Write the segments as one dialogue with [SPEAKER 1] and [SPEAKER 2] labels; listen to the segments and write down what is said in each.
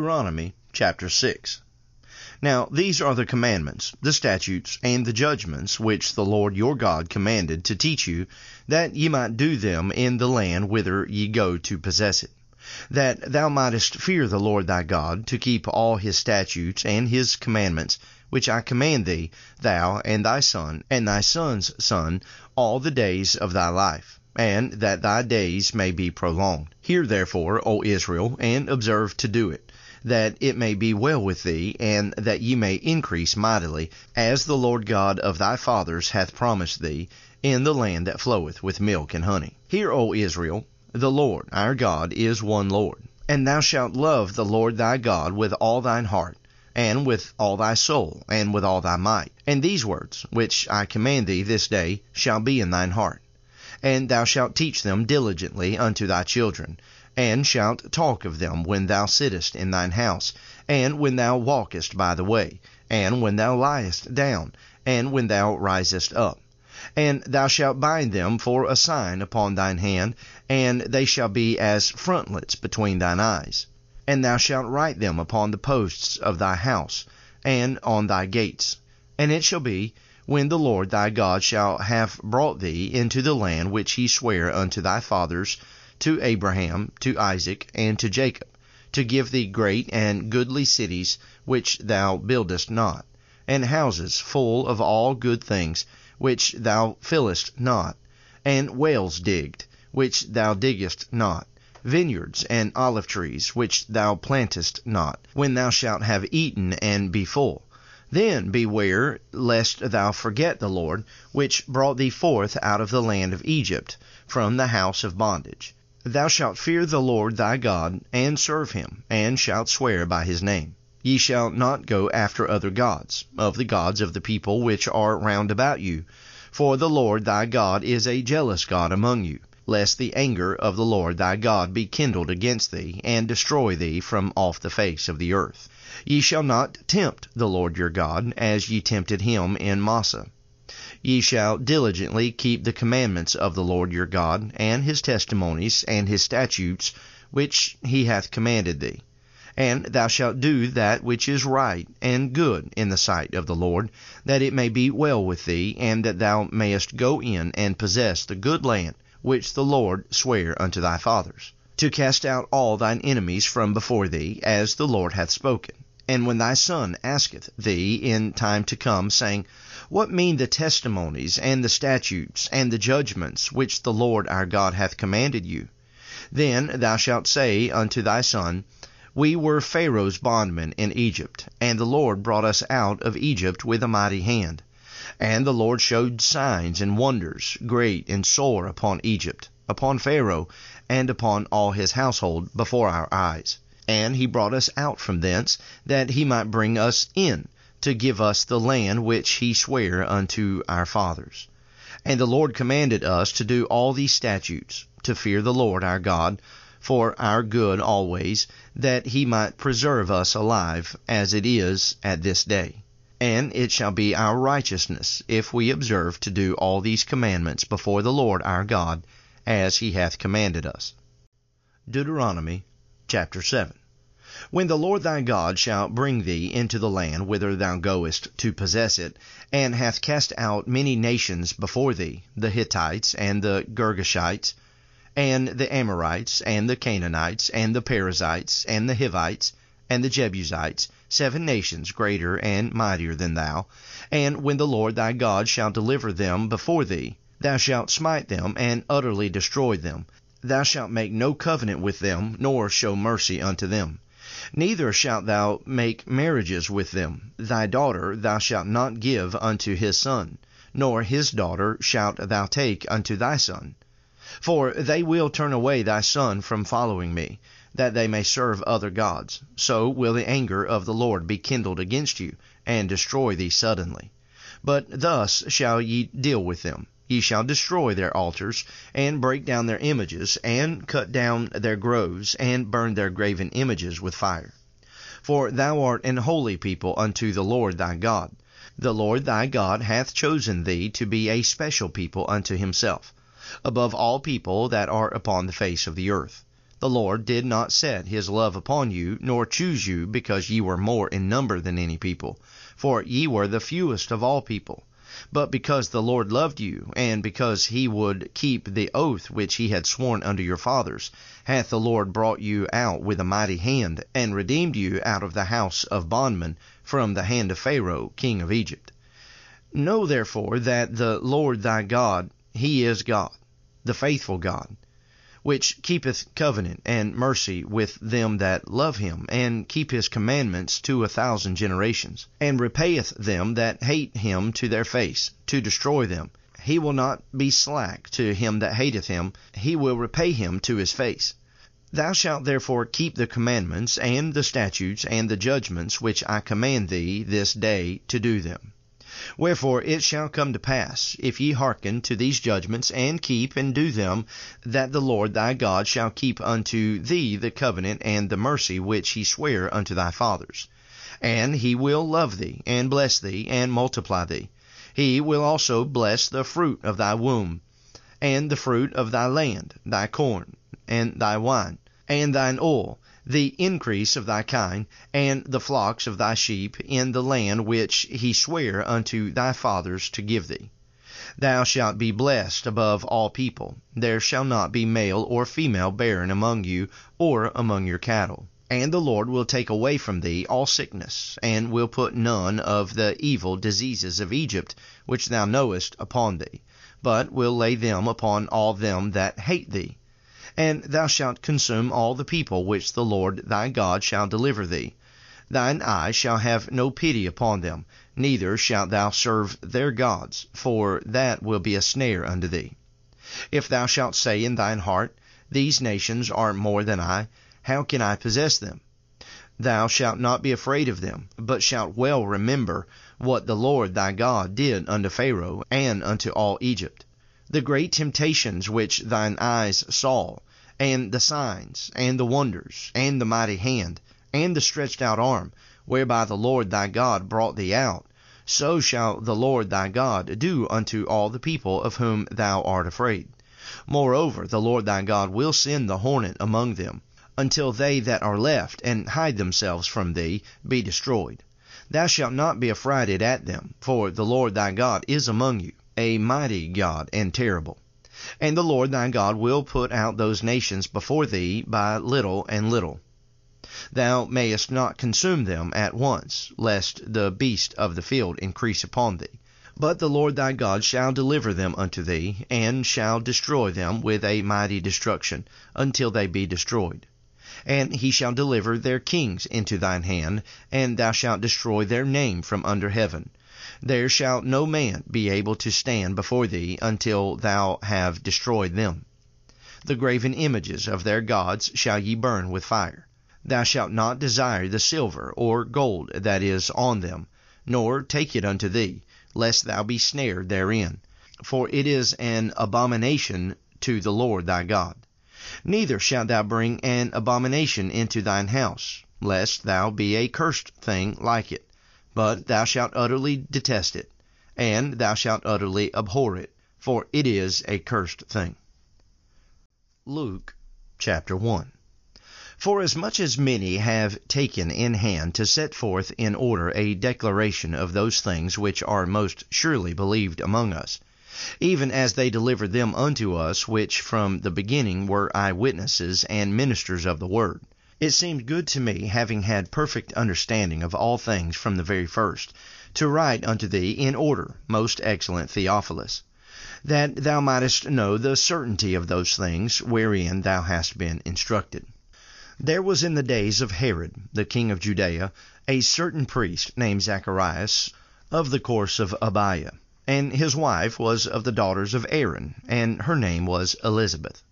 [SPEAKER 1] Deuteronomy chapter 6. Now these are the commandments, the statutes, and the judgments which the Lord your God commanded to teach you, that ye might do them in the land whither ye go to possess it, that thou mightest fear the Lord thy God, to keep all his statutes and his commandments, which I command thee, thou and thy son, and thy son's son, all the days of thy life and that thy days may be prolonged. Hear therefore, O Israel, and observe to do it that it may be well with thee, and that ye may increase mightily, as the Lord God of thy fathers hath promised thee, in the land that floweth with milk and honey. Hear, O Israel, the Lord our God is one Lord. And thou shalt love the Lord thy God with all thine heart, and with all thy soul, and with all thy might. And these words, which I command thee this day, shall be in thine heart. And thou shalt teach them diligently unto thy children and shalt talk of them when thou sittest in thine house, and when thou walkest by the way, and when thou liest down, and when thou risest up. And thou shalt bind them for a sign upon thine hand, and they shall be as frontlets between thine eyes. And thou shalt write them upon the posts of thy house, and on thy gates. And it shall be, when the Lord thy God shall have brought thee into the land which he sware unto thy fathers to Abraham, to Isaac, and to Jacob, to give thee great and goodly cities which thou buildest not, and houses full of all good things which thou fillest not, and wells digged which thou diggest not, vineyards and olive trees which thou plantest not, when thou shalt have eaten and be full. Then beware lest thou forget the Lord, which brought thee forth out of the land of Egypt, from the house of bondage. Thou shalt fear the Lord thy God, and serve him, and shalt swear by his name. Ye shall not go after other gods, of the gods of the people which are round about you, for the Lord thy God is a jealous God among you, lest the anger of the Lord thy God be kindled against thee, and destroy thee from off the face of the earth. Ye shall not tempt the Lord your God, as ye tempted him in Massah. Ye shall diligently keep the commandments of the Lord your God, and his testimonies, and his statutes, which he hath commanded thee. And thou shalt do that which is right and good in the sight of the Lord, that it may be well with thee, and that thou mayest go in and possess the good land which the Lord sware unto thy fathers, to cast out all thine enemies from before thee, as the Lord hath spoken. And when thy son asketh thee in time to come, saying, what mean the testimonies, and the statutes, and the judgments, which the Lord our God hath commanded you? Then thou shalt say unto thy son, We were Pharaoh's bondmen in Egypt, and the Lord brought us out of Egypt with a mighty hand. And the Lord showed signs and wonders, great and sore, upon Egypt, upon Pharaoh, and upon all his household, before our eyes. And he brought us out from thence, that he might bring us in to give us the land which he sware unto our fathers. And the Lord commanded us to do all these statutes, to fear the Lord our God, for our good always, that he might preserve us alive, as it is at this day. And it shall be our righteousness, if we observe to do all these commandments before the Lord our God, as he hath commanded us. Deuteronomy chapter 7. When the Lord thy God shall bring thee into the land whither thou goest to possess it, and hath cast out many nations before thee, the Hittites, and the Girgashites, and the Amorites, and the Canaanites, and the Perizzites, and the Hivites, and the Jebusites, seven nations greater and mightier than thou, and when the Lord thy God shall deliver them before thee, thou shalt smite them and utterly destroy them. Thou shalt make no covenant with them, nor show mercy unto them. Neither shalt thou make marriages with them. Thy daughter thou shalt not give unto his son, nor his daughter shalt thou take unto thy son. For they will turn away thy son from following me, that they may serve other gods. So will the anger of the Lord be kindled against you, and destroy thee suddenly. But thus shall ye deal with them. Ye shall destroy their altars, and break down their images, and cut down their groves, and burn their graven images with fire. For thou art an holy people unto the Lord thy God. The Lord thy God hath chosen thee to be a special people unto himself, above all people that are upon the face of the earth. The Lord did not set his love upon you, nor choose you, because ye were more in number than any people, for ye were the fewest of all people, but because the Lord loved you, and because he would keep the oath which he had sworn unto your fathers, hath the Lord brought you out with a mighty hand, and redeemed you out of the house of bondmen, from the hand of Pharaoh king of Egypt. Know therefore that the Lord thy God, he is God, the faithful God which keepeth covenant and mercy with them that love him, and keep his commandments to a thousand generations, and repayeth them that hate him to their face, to destroy them. He will not be slack to him that hateth him, he will repay him to his face. Thou shalt therefore keep the commandments, and the statutes, and the judgments which I command thee this day to do them. Wherefore it shall come to pass, if ye hearken to these judgments, and keep and do them, that the Lord thy God shall keep unto thee the covenant and the mercy which he sware unto thy fathers. And he will love thee, and bless thee, and multiply thee. He will also bless the fruit of thy womb, and the fruit of thy land, thy corn, and thy wine, and thine oil, the increase of thy kine, and the flocks of thy sheep, in the land which he sware unto thy fathers to give thee. Thou shalt be blessed above all people. There shall not be male or female barren among you, or among your cattle. And the Lord will take away from thee all sickness, and will put none of the evil diseases of Egypt, which thou knowest, upon thee, but will lay them upon all them that hate thee and thou shalt consume all the people which the Lord thy God shall deliver thee. Thine eye shall have no pity upon them, neither shalt thou serve their gods, for that will be a snare unto thee. If thou shalt say in thine heart, These nations are more than I, how can I possess them? Thou shalt not be afraid of them, but shalt well remember what the Lord thy God did unto Pharaoh and unto all Egypt the great temptations which thine eyes saw, and the signs, and the wonders, and the mighty hand, and the stretched out arm, whereby the Lord thy God brought thee out, so shall the Lord thy God do unto all the people of whom thou art afraid. Moreover, the Lord thy God will send the hornet among them, until they that are left, and hide themselves from thee, be destroyed. Thou shalt not be affrighted at them, for the Lord thy God is among you a mighty God and terrible. And the Lord thy God will put out those nations before thee by little and little. Thou mayest not consume them at once, lest the beast of the field increase upon thee. But the Lord thy God shall deliver them unto thee, and shall destroy them with a mighty destruction, until they be destroyed. And he shall deliver their kings into thine hand, and thou shalt destroy their name from under heaven there shall no man be able to stand before thee until thou have destroyed them. The graven images of their gods shall ye burn with fire. Thou shalt not desire the silver or gold that is on them, nor take it unto thee, lest thou be snared therein, for it is an abomination to the Lord thy God. Neither shalt thou bring an abomination into thine house, lest thou be a cursed thing like it but thou shalt utterly detest it, and thou shalt utterly abhor it, for it is a cursed thing. Luke chapter 1 Forasmuch as many have taken in hand to set forth in order a declaration of those things which are most surely believed among us, even as they delivered them unto us which from the beginning were eyewitnesses and ministers of the word. It seemed good to me, having had perfect understanding of all things from the very first, to write unto thee in order, most excellent Theophilus, that thou mightest know the certainty of those things wherein thou hast been instructed. There was in the days of Herod, the king of Judea, a certain priest named Zacharias, of the course of Abia, and his wife was of the daughters of Aaron, and her name was Elizabeth.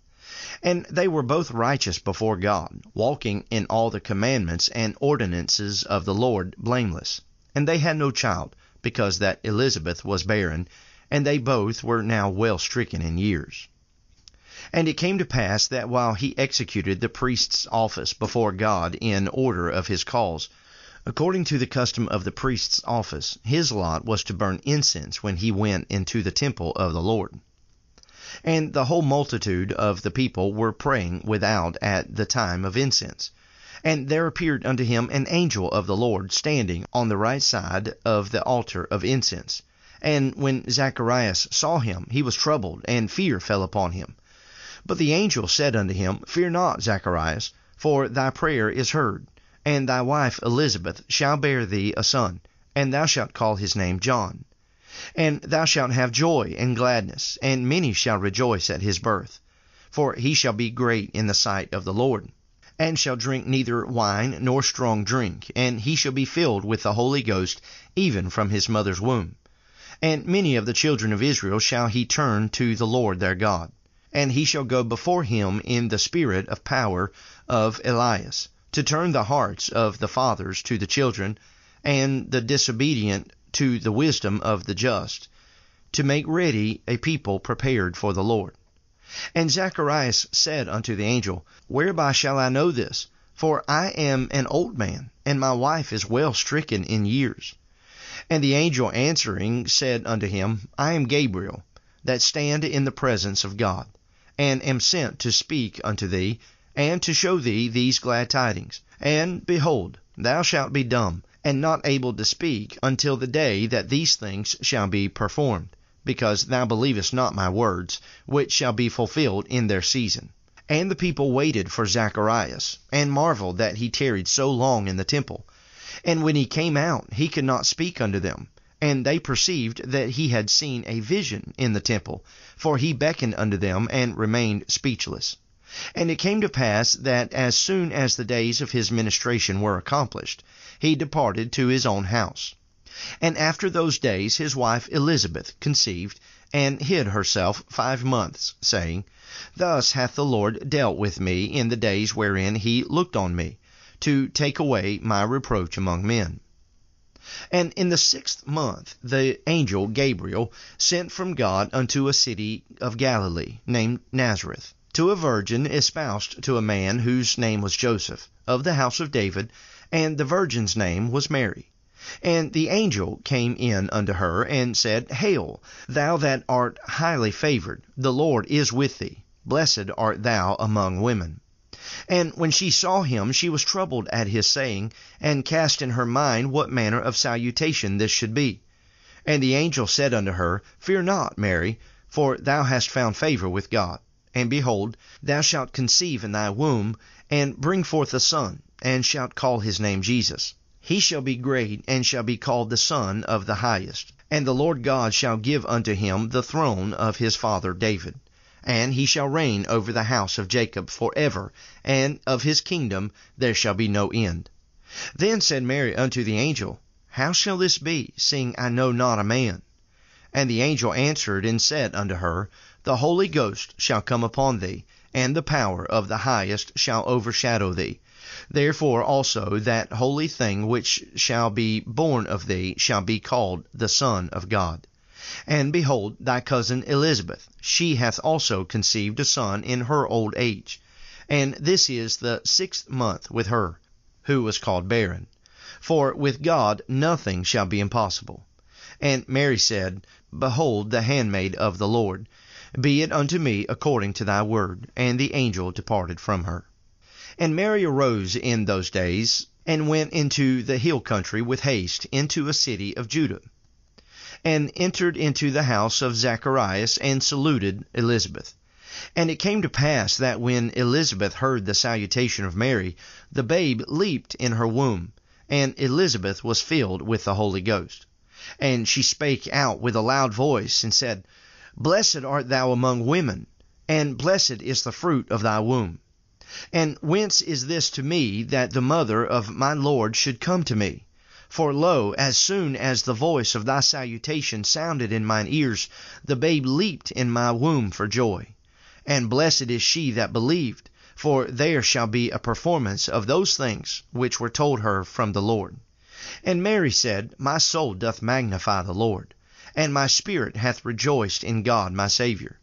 [SPEAKER 1] And they were both righteous before God, walking in all the commandments and ordinances of the Lord blameless. And they had no child, because that Elizabeth was barren, and they both were now well stricken in years. And it came to pass that while he executed the priest's office before God in order of his calls, according to the custom of the priest's office, his lot was to burn incense when he went into the temple of the Lord. And the whole multitude of the people were praying without at the time of incense. And there appeared unto him an angel of the Lord standing on the right side of the altar of incense. And when Zacharias saw him, he was troubled, and fear fell upon him. But the angel said unto him, Fear not, Zacharias, for thy prayer is heard, and thy wife Elizabeth shall bear thee a son, and thou shalt call his name John. And thou shalt have joy and gladness, and many shall rejoice at his birth. For he shall be great in the sight of the Lord, and shall drink neither wine nor strong drink, and he shall be filled with the Holy Ghost even from his mother's womb. And many of the children of Israel shall he turn to the Lord their God. And he shall go before him in the spirit of power of Elias, to turn the hearts of the fathers to the children, and the disobedient to the wisdom of the just, to make ready a people prepared for the Lord. And Zacharias said unto the angel, Whereby shall I know this? For I am an old man, and my wife is well stricken in years. And the angel answering said unto him, I am Gabriel, that stand in the presence of God, and am sent to speak unto thee, and to show thee these glad tidings. And, behold, thou shalt be dumb, and not able to speak, until the day that these things shall be performed, because thou believest not my words, which shall be fulfilled in their season. And the people waited for Zacharias, and marveled that he tarried so long in the temple. And when he came out, he could not speak unto them. And they perceived that he had seen a vision in the temple, for he beckoned unto them and remained speechless. And it came to pass that as soon as the days of his ministration were accomplished, he departed to his own house. And after those days his wife Elizabeth conceived, and hid herself five months, saying, Thus hath the Lord dealt with me in the days wherein he looked on me to take away my reproach among men. And in the sixth month the angel Gabriel sent from God unto a city of Galilee, named Nazareth, to a virgin espoused to a man whose name was Joseph, of the house of David, and the virgin's name was Mary. And the angel came in unto her, and said, Hail, thou that art highly favored, the Lord is with thee. Blessed art thou among women. And when she saw him, she was troubled at his saying, and cast in her mind what manner of salutation this should be. And the angel said unto her, Fear not, Mary, for thou hast found favor with God. And behold, thou shalt conceive in thy womb, and bring forth a son, and shalt call his name Jesus. He shall be great, and shall be called the Son of the Highest. And the Lord God shall give unto him the throne of his father David and he shall reign over the house of Jacob for ever, and of his kingdom there shall be no end. Then said Mary unto the angel, How shall this be, seeing I know not a man? And the angel answered and said unto her, The Holy Ghost shall come upon thee, and the power of the highest shall overshadow thee. Therefore also that holy thing which shall be born of thee shall be called the Son of God. And behold, thy cousin Elizabeth, she hath also conceived a son in her old age. And this is the sixth month with her, who was called barren. For with God nothing shall be impossible. And Mary said, Behold the handmaid of the Lord, be it unto me according to thy word. And the angel departed from her. And Mary arose in those days, and went into the hill country with haste into a city of Judah and entered into the house of Zacharias, and saluted Elizabeth. And it came to pass that when Elizabeth heard the salutation of Mary, the babe leaped in her womb, and Elizabeth was filled with the Holy Ghost. And she spake out with a loud voice, and said, Blessed art thou among women, and blessed is the fruit of thy womb. And whence is this to me that the mother of my Lord should come to me? For lo, as soon as the voice of thy salutation sounded in mine ears, the babe leaped in my womb for joy. And blessed is she that believed, for there shall be a performance of those things which were told her from the Lord. And Mary said, My soul doth magnify the Lord, and my spirit hath rejoiced in God my Saviour.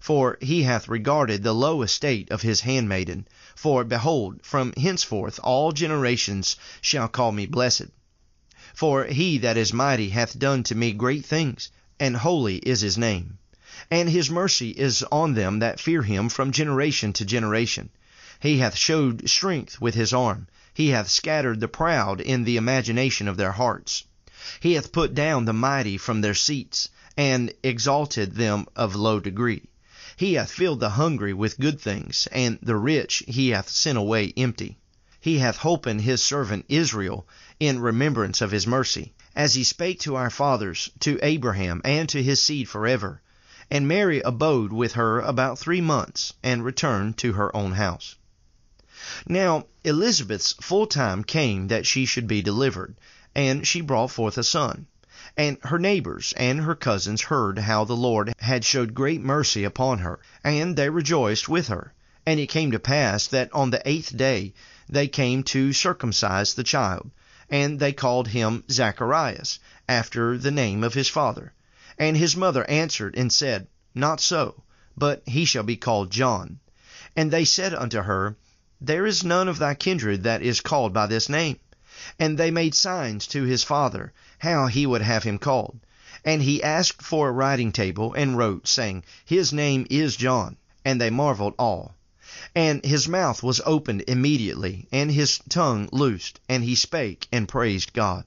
[SPEAKER 1] For he hath regarded the low estate of his handmaiden. For, behold, from henceforth all generations shall call me blessed. For he that is mighty hath done to me great things, and holy is his name. And his mercy is on them that fear him from generation to generation. He hath showed strength with his arm. He hath scattered the proud in the imagination of their hearts. He hath put down the mighty from their seats, and exalted them of low degree. He hath filled the hungry with good things, and the rich he hath sent away empty. He hath holpen his servant Israel in remembrance of his mercy, as he spake to our fathers, to Abraham, and to his seed forever. And Mary abode with her about three months, and returned to her own house. Now Elizabeth's full time came that she should be delivered, and she brought forth a son. And her neighbors and her cousins heard how the Lord had showed great mercy upon her, and they rejoiced with her. And it came to pass that on the eighth day they came to circumcise the child, and they called him Zacharias, after the name of his father. And his mother answered and said, Not so, but he shall be called John. And they said unto her, There is none of thy kindred that is called by this name. And they made signs to his father, how he would have him called. And he asked for a writing table, and wrote, saying, His name is John. And they marveled all. And his mouth was opened immediately, and his tongue loosed, and he spake and praised God.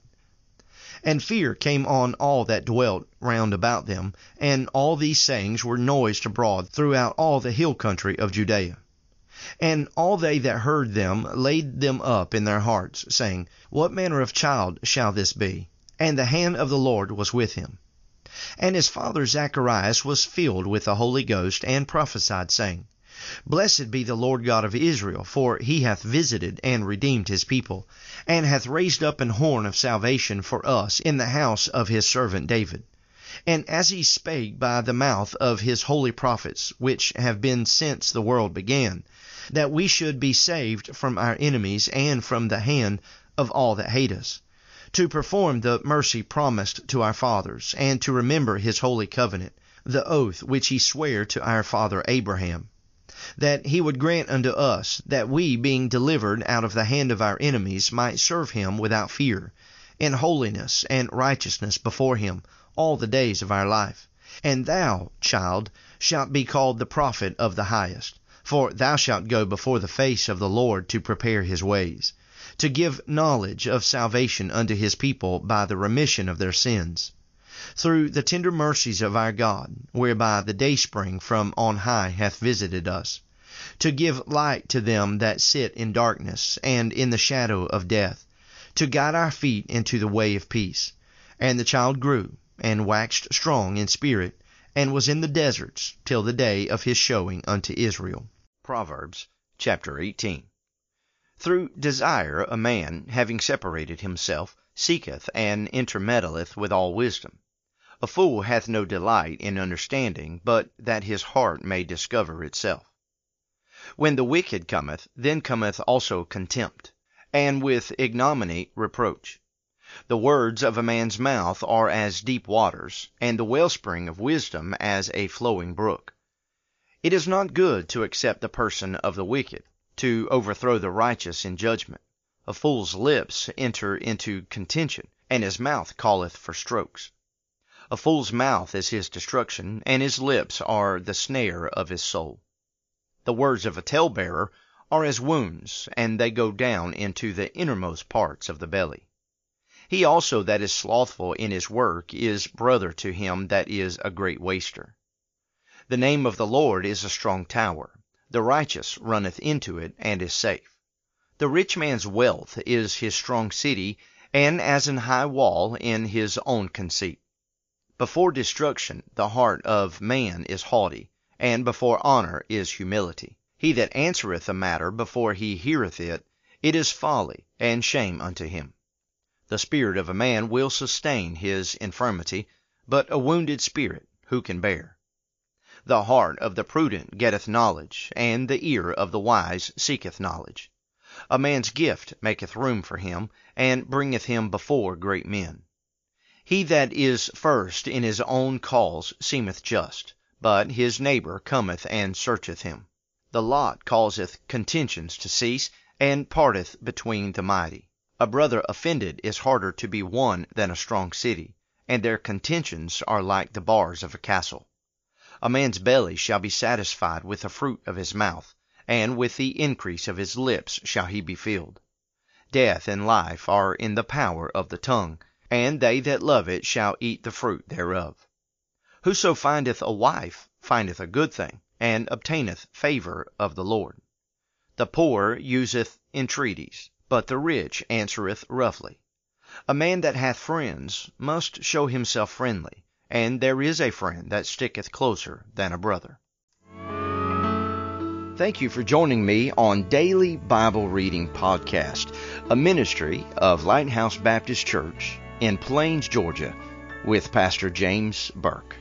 [SPEAKER 1] And fear came on all that dwelt round about them, and all these sayings were noised abroad throughout all the hill country of Judea. And all they that heard them laid them up in their hearts, saying, What manner of child shall this be? And the hand of the Lord was with him. And his father Zacharias was filled with the Holy Ghost, and prophesied, saying, Blessed be the Lord God of Israel, for he hath visited and redeemed his people, and hath raised up an horn of salvation for us in the house of his servant David. And as he spake by the mouth of his holy prophets, which have been since the world began, that we should be saved from our enemies and from the hand of all that hate us, to perform the mercy promised to our fathers, and to remember his holy covenant, the oath which he sware to our father Abraham that he would grant unto us, that we, being delivered out of the hand of our enemies, might serve him without fear, in holiness and righteousness before him all the days of our life. And thou, child, shalt be called the prophet of the highest, for thou shalt go before the face of the Lord to prepare his ways, to give knowledge of salvation unto his people by the remission of their sins through the tender mercies of our God, whereby the dayspring from on high hath visited us, to give light to them that sit in darkness and in the shadow of death, to guide our feet into the way of peace. And the child grew, and waxed strong in spirit, and was in the deserts till the day of his showing unto Israel. Proverbs chapter 18. Through desire a man, having separated himself, seeketh and intermeddleth with all wisdom. A fool hath no delight in understanding, but that his heart may discover itself. When the wicked cometh, then cometh also contempt, and with ignominy reproach. The words of a man's mouth are as deep waters, and the wellspring of wisdom as a flowing brook. It is not good to accept the person of the wicked, to overthrow the righteous in judgment. A fool's lips enter into contention, and his mouth calleth for strokes. A fool's mouth is his destruction, and his lips are the snare of his soul. The words of a talebearer are as wounds, and they go down into the innermost parts of the belly. He also that is slothful in his work is brother to him that is a great waster. The name of the Lord is a strong tower. The righteous runneth into it, and is safe. The rich man's wealth is his strong city, and as an high wall in his own conceit. Before destruction the heart of man is haughty, and before honor is humility. He that answereth a matter before he heareth it, it is folly and shame unto him. The spirit of a man will sustain his infirmity, but a wounded spirit who can bear? The heart of the prudent getteth knowledge, and the ear of the wise seeketh knowledge. A man's gift maketh room for him, and bringeth him before great men. He that is first in his own cause seemeth just, but his neighbor cometh and searcheth him. The lot causeth contentions to cease, and parteth between the mighty. A brother offended is harder to be won than a strong city, and their contentions are like the bars of a castle. A man's belly shall be satisfied with the fruit of his mouth, and with the increase of his lips shall he be filled. Death and life are in the power of the tongue, and they that love it shall eat the fruit thereof. Whoso findeth a wife findeth a good thing, and obtaineth favor of the Lord. The poor useth entreaties, but the rich answereth roughly. A man that hath friends must show himself friendly, and there is a friend that sticketh closer than a brother. Thank you for joining me on Daily Bible Reading Podcast, a ministry of Lighthouse Baptist Church in Plains, Georgia, with Pastor James Burke.